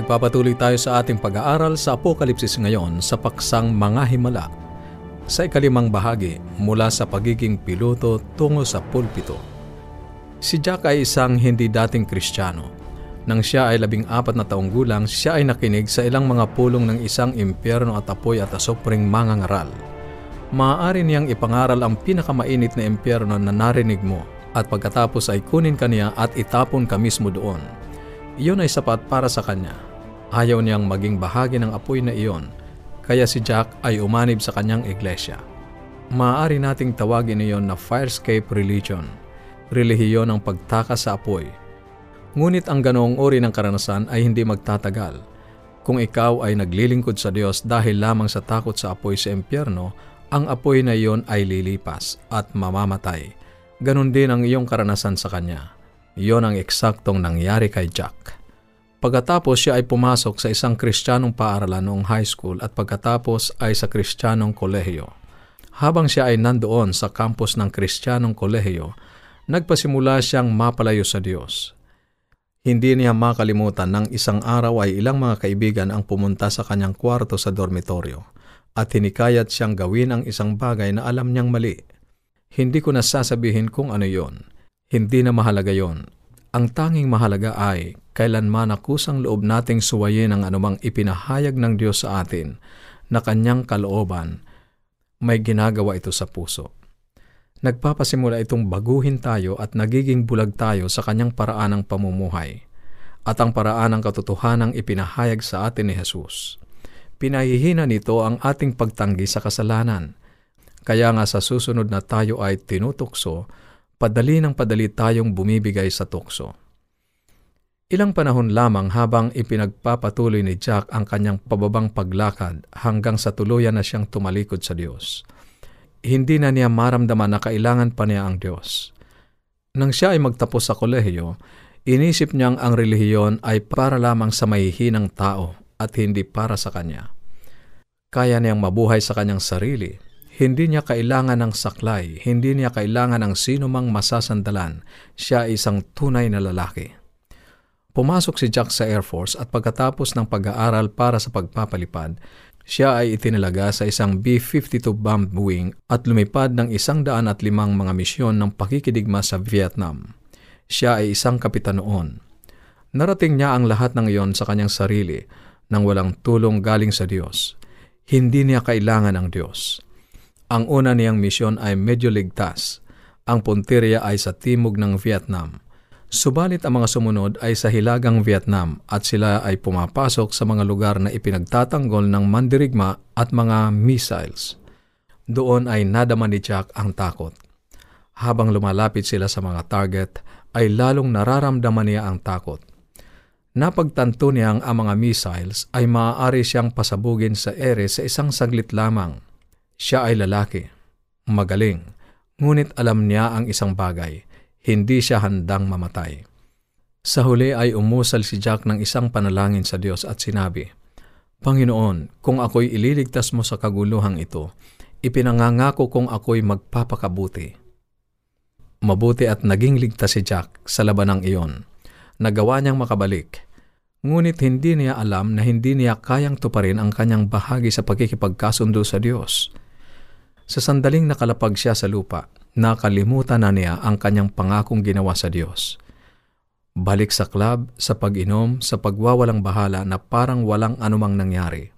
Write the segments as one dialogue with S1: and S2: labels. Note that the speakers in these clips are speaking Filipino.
S1: Nagpapatuloy tayo sa ating pag-aaral sa Apokalipsis ngayon sa paksang mga himala. Sa ikalimang bahagi mula sa pagiging piloto tungo sa pulpito. Si Jack ay isang hindi dating kristyano. Nang siya ay labing apat na taong gulang, siya ay nakinig sa ilang mga pulong ng isang impyerno at apoy at asopring mangangaral. Maaari niyang ipangaral ang pinakamainit na impyerno na narinig mo at pagkatapos ay kunin ka niya at itapon ka mismo doon iyon ay sapat para sa kanya. Ayaw niyang maging bahagi ng apoy na iyon, kaya si Jack ay umanib sa kanyang iglesia. Maaari nating tawagin iyon na firescape religion, relihiyon ng pagtakas sa apoy. Ngunit ang ganoong uri ng karanasan ay hindi magtatagal. Kung ikaw ay naglilingkod sa Diyos dahil lamang sa takot sa apoy sa impyerno, ang apoy na iyon ay lilipas at mamamatay. Ganon din ang iyong karanasan sa Kanya. Iyon ang eksaktong nangyari kay Jack. Pagkatapos siya ay pumasok sa isang kristyanong paaralan noong high school at pagkatapos ay sa kristyanong kolehiyo. Habang siya ay nandoon sa campus ng kristyanong kolehiyo, nagpasimula siyang mapalayo sa Diyos. Hindi niya makalimutan ng isang araw ay ilang mga kaibigan ang pumunta sa kanyang kwarto sa dormitoryo at hinikayat siyang gawin ang isang bagay na alam niyang mali. Hindi ko na sasabihin kung ano yon hindi na mahalaga yon. Ang tanging mahalaga ay kailanman akusang loob nating suwayin ang anumang ipinahayag ng Diyos sa atin na kanyang kalooban, may ginagawa ito sa puso. Nagpapasimula itong baguhin tayo at nagiging bulag tayo sa kanyang paraan ng pamumuhay at ang paraan ng katotohanang ipinahayag sa atin ni Jesus. Pinahihina nito ang ating pagtanggi sa kasalanan. Kaya nga sa susunod na tayo ay tinutukso padali ng padali tayong bumibigay sa tukso. Ilang panahon lamang habang ipinagpapatuloy ni Jack ang kanyang pababang paglakad hanggang sa tuluyan na siyang tumalikod sa Diyos. Hindi na niya maramdaman na kailangan pa niya ang Diyos. Nang siya ay magtapos sa kolehiyo, inisip niyang ang relihiyon ay para lamang sa mahihinang tao at hindi para sa kanya. Kaya niyang mabuhay sa kanyang sarili hindi niya kailangan ng saklay, hindi niya kailangan ng sino mang masasandalan. Siya ay isang tunay na lalaki. Pumasok si Jack sa Air Force at pagkatapos ng pag-aaral para sa pagpapalipad, siya ay itinalaga sa isang B-52 bomb wing at lumipad ng isang daan at limang mga misyon ng pakikidigma sa Vietnam. Siya ay isang kapitan noon. Narating niya ang lahat ng iyon sa kanyang sarili nang walang tulong galing sa Diyos. Hindi niya kailangan ng Diyos. Ang una niyang misyon ay medyo ligtas. Ang punteriya ay sa timog ng Vietnam. Subalit ang mga sumunod ay sa hilagang Vietnam at sila ay pumapasok sa mga lugar na ipinagtatanggol ng mandirigma at mga missiles. Doon ay nadama ni Jack ang takot. Habang lumalapit sila sa mga target, ay lalong nararamdaman niya ang takot. Napagtanto niyang ang mga missiles ay maaari siyang pasabugin sa ere sa isang saglit lamang. Siya ay lalaki, magaling, ngunit alam niya ang isang bagay, hindi siya handang mamatay. Sa huli ay umusal si Jack ng isang panalangin sa Diyos at sinabi, Panginoon, kung ako'y ililigtas mo sa kaguluhang ito, ipinangangako kong ako'y magpapakabuti. Mabuti at naging ligtas si Jack sa labanang iyon. Nagawa niyang makabalik, ngunit hindi niya alam na hindi niya kayang tuparin ang kanyang bahagi sa pagkikipagkasundo sa Diyos. Sa sandaling nakalapag siya sa lupa, nakalimutan na niya ang kanyang pangakong ginawa sa Diyos. Balik sa club, sa pag-inom, sa pagwawalang bahala na parang walang anumang nangyari.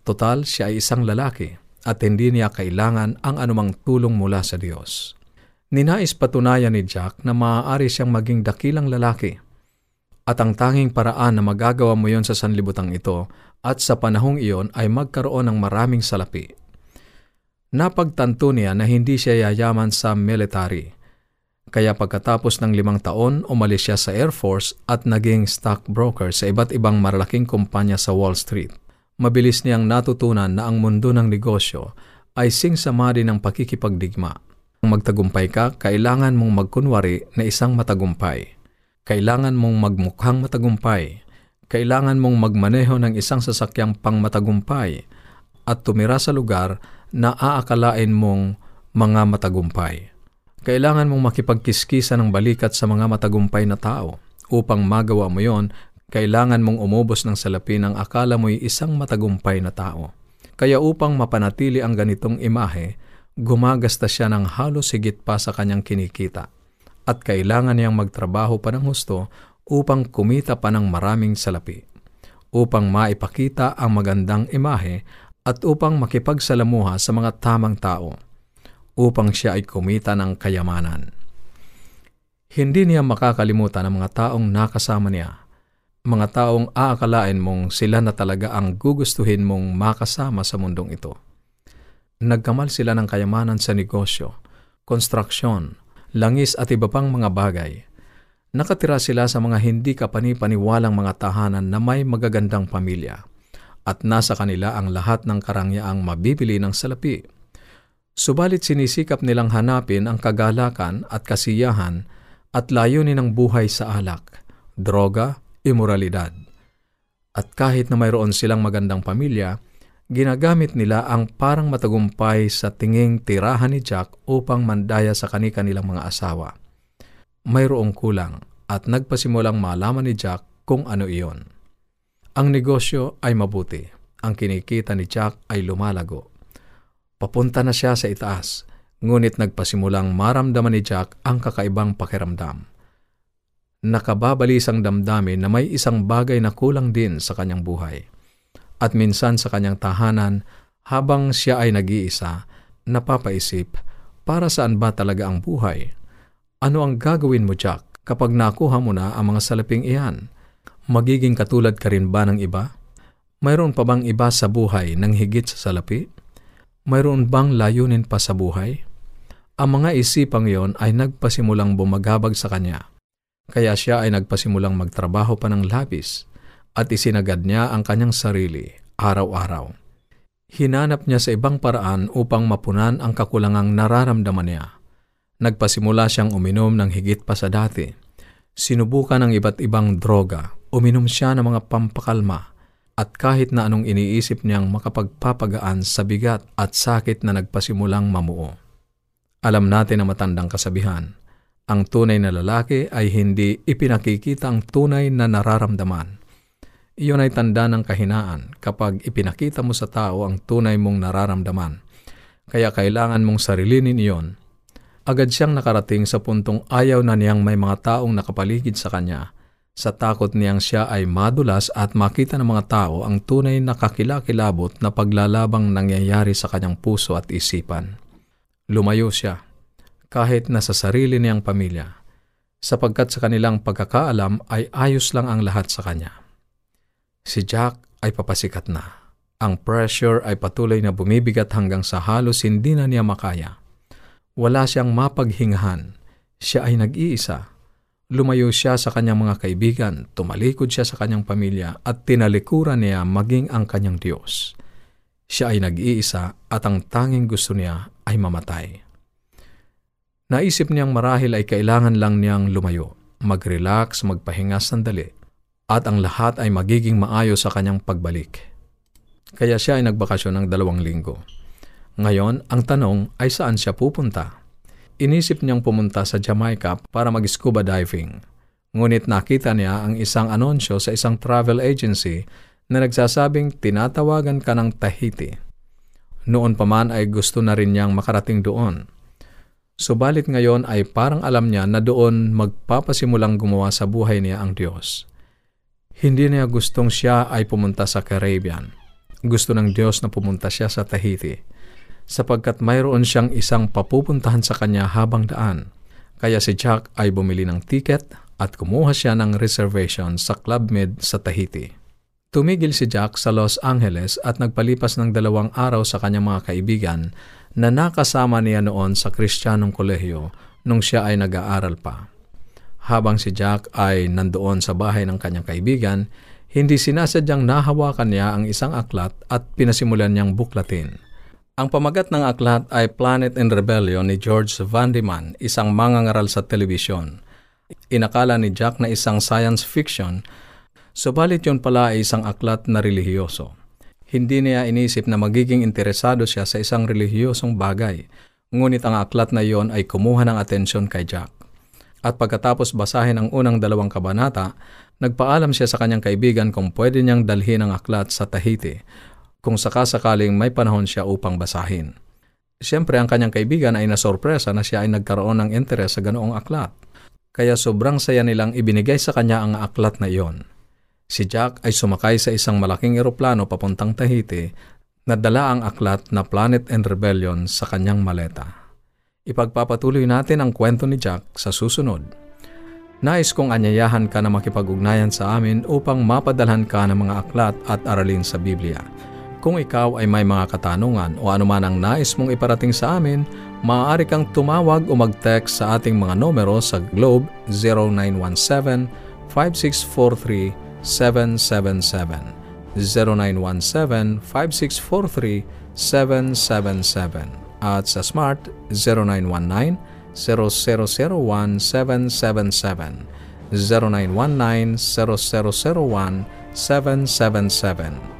S1: Total, siya ay isang lalaki at hindi niya kailangan ang anumang tulong mula sa Diyos. Ninais patunayan ni Jack na maaari siyang maging dakilang lalaki. At ang tanging paraan na magagawa mo yon sa sanlibutang ito at sa panahong iyon ay magkaroon ng maraming salapi Napagtanto niya na hindi siya yayaman sa military. Kaya pagkatapos ng limang taon, umalis siya sa Air Force at naging stockbroker sa iba't ibang maralaking kumpanya sa Wall Street. Mabilis niyang natutunan na ang mundo ng negosyo ay singsama din ng pakikipagdigma. Kung magtagumpay ka, kailangan mong magkunwari na isang matagumpay. Kailangan mong magmukhang matagumpay. Kailangan mong magmaneho ng isang sasakyang pang matagumpay at tumira sa lugar na aakalain mong mga matagumpay. Kailangan mong makipagkiskisa ng balikat sa mga matagumpay na tao. Upang magawa mo yon, Kailangan mong umubos ng salapi ng akala mo'y isang matagumpay na tao. Kaya upang mapanatili ang ganitong imahe, gumagasta siya ng halos higit pa sa kanyang kinikita. At kailangan niyang magtrabaho pa ng husto upang kumita pa ng maraming salapi. Upang maipakita ang magandang imahe at upang makipagsalamuha sa mga tamang tao. Upang siya ay kumita ng kayamanan. Hindi niya makakalimutan ang mga taong nakasama niya mga taong aakalain mong sila na talaga ang gugustuhin mong makasama sa mundong ito. Nagkamal sila ng kayamanan sa negosyo, konstruksyon, langis at iba pang mga bagay. Nakatira sila sa mga hindi kapani-paniwalang mga tahanan na may magagandang pamilya at nasa kanila ang lahat ng karangyaang mabibili ng salapi. Subalit sinisikap nilang hanapin ang kagalakan at kasiyahan at layunin ng buhay sa alak, droga imoralidad. At kahit na mayroon silang magandang pamilya, ginagamit nila ang parang matagumpay sa tinging tirahan ni Jack upang mandaya sa kani-kanilang mga asawa. Mayroong kulang at nagpasimulang malaman ni Jack kung ano iyon. Ang negosyo ay mabuti. Ang kinikita ni Jack ay lumalago. Papunta na siya sa itaas, ngunit nagpasimulang maramdaman ni Jack ang kakaibang pakiramdam nakababalisang damdamin na may isang bagay na kulang din sa kanyang buhay. At minsan sa kanyang tahanan, habang siya ay nag-iisa, napapaisip, para saan ba talaga ang buhay? Ano ang gagawin mo, Jack, kapag nakuha mo na ang mga salaping iyan? Magiging katulad ka rin ba ng iba? Mayroon pa bang iba sa buhay nang higit sa salapi? Mayroon bang layunin pa sa buhay? Ang mga isipang yon ay nagpasimulang bumagabag sa kanya kaya siya ay nagpasimulang magtrabaho pa ng labis at isinagad niya ang kanyang sarili araw-araw. Hinanap niya sa ibang paraan upang mapunan ang kakulangang nararamdaman niya. Nagpasimula siyang uminom ng higit pa sa dati. Sinubukan ng iba't ibang droga, uminom siya ng mga pampakalma, at kahit na anong iniisip niyang makapagpapagaan sa bigat at sakit na nagpasimulang mamuo. Alam natin ang matandang kasabihan, ang tunay na lalaki ay hindi ipinakikita ang tunay na nararamdaman. Iyon ay tanda ng kahinaan kapag ipinakita mo sa tao ang tunay mong nararamdaman. Kaya kailangan mong sarilinin iyon. Agad siyang nakarating sa puntong ayaw na niyang may mga taong nakapaligid sa kanya sa takot niyang siya ay madulas at makita ng mga tao ang tunay na kakilakilabot na paglalabang nangyayari sa kanyang puso at isipan. Lumayo siya kahit nasa sarili niyang pamilya, sapagkat sa kanilang pagkakaalam ay ayos lang ang lahat sa kanya. Si Jack ay papasikat na. Ang pressure ay patuloy na bumibigat hanggang sa halos hindi na niya makaya. Wala siyang mapaghingahan. Siya ay nag-iisa. Lumayo siya sa kanyang mga kaibigan, tumalikod siya sa kanyang pamilya at tinalikuran niya maging ang kanyang Diyos. Siya ay nag-iisa at ang tanging gusto niya ay mamatay. Naisip niyang marahil ay kailangan lang niyang lumayo, mag-relax, magpahinga sandali, at ang lahat ay magiging maayos sa kanyang pagbalik. Kaya siya ay nagbakasyon ng dalawang linggo. Ngayon, ang tanong ay saan siya pupunta? Inisip niyang pumunta sa Jamaica para mag-scuba diving. Ngunit nakita niya ang isang anonsyo sa isang travel agency na nagsasabing tinatawagan ka ng Tahiti. Noon pa man ay gusto na rin niyang makarating doon Subalit ngayon ay parang alam niya na doon magpapasimulang gumawa sa buhay niya ang Diyos. Hindi niya gustong siya ay pumunta sa Caribbean. Gusto ng Diyos na pumunta siya sa Tahiti sapagkat mayroon siyang isang papupuntahan sa kanya habang daan. Kaya si Jack ay bumili ng ticket at kumuha siya ng reservation sa Club Med sa Tahiti. Tumigil si Jack sa Los Angeles at nagpalipas ng dalawang araw sa kanyang mga kaibigan na nakasama niya noon sa Kristiyanong kolehiyo nung siya ay nag-aaral pa. Habang si Jack ay nandoon sa bahay ng kanyang kaibigan, hindi sinasadyang nahawakan niya ang isang aklat at pinasimulan niyang buklatin. Ang pamagat ng aklat ay Planet in Rebellion ni George Van Dieman, isang mangangaral sa telebisyon. Inakala ni Jack na isang science fiction, subalit yun pala ay isang aklat na relihiyoso. Hindi niya inisip na magiging interesado siya sa isang relihiyosong bagay, ngunit ang aklat na iyon ay kumuha ng atensyon kay Jack. At pagkatapos basahin ang unang dalawang kabanata, nagpaalam siya sa kanyang kaibigan kung pwede niyang dalhin ang aklat sa Tahiti kung sakasakaling may panahon siya upang basahin. Siyempre, ang kanyang kaibigan ay nasorpresa na siya ay nagkaroon ng interes sa ganoong aklat. Kaya sobrang saya nilang ibinigay sa kanya ang aklat na iyon. Si Jack ay sumakay sa isang malaking eroplano papuntang Tahiti na dala ang aklat na Planet and Rebellion sa kanyang maleta. Ipagpapatuloy natin ang kwento ni Jack sa susunod. Nais kong anyayahan ka na makipag-ugnayan sa amin upang mapadalhan ka ng mga aklat at aralin sa Biblia. Kung ikaw ay may mga katanungan o anuman ang nais mong iparating sa amin, maaari kang tumawag o mag-text sa ating mga numero sa Globe 0917-5643-777 0917-5643-777 at sa Smart 0919-0001-777 0919-0001-777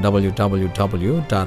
S1: www.awr.org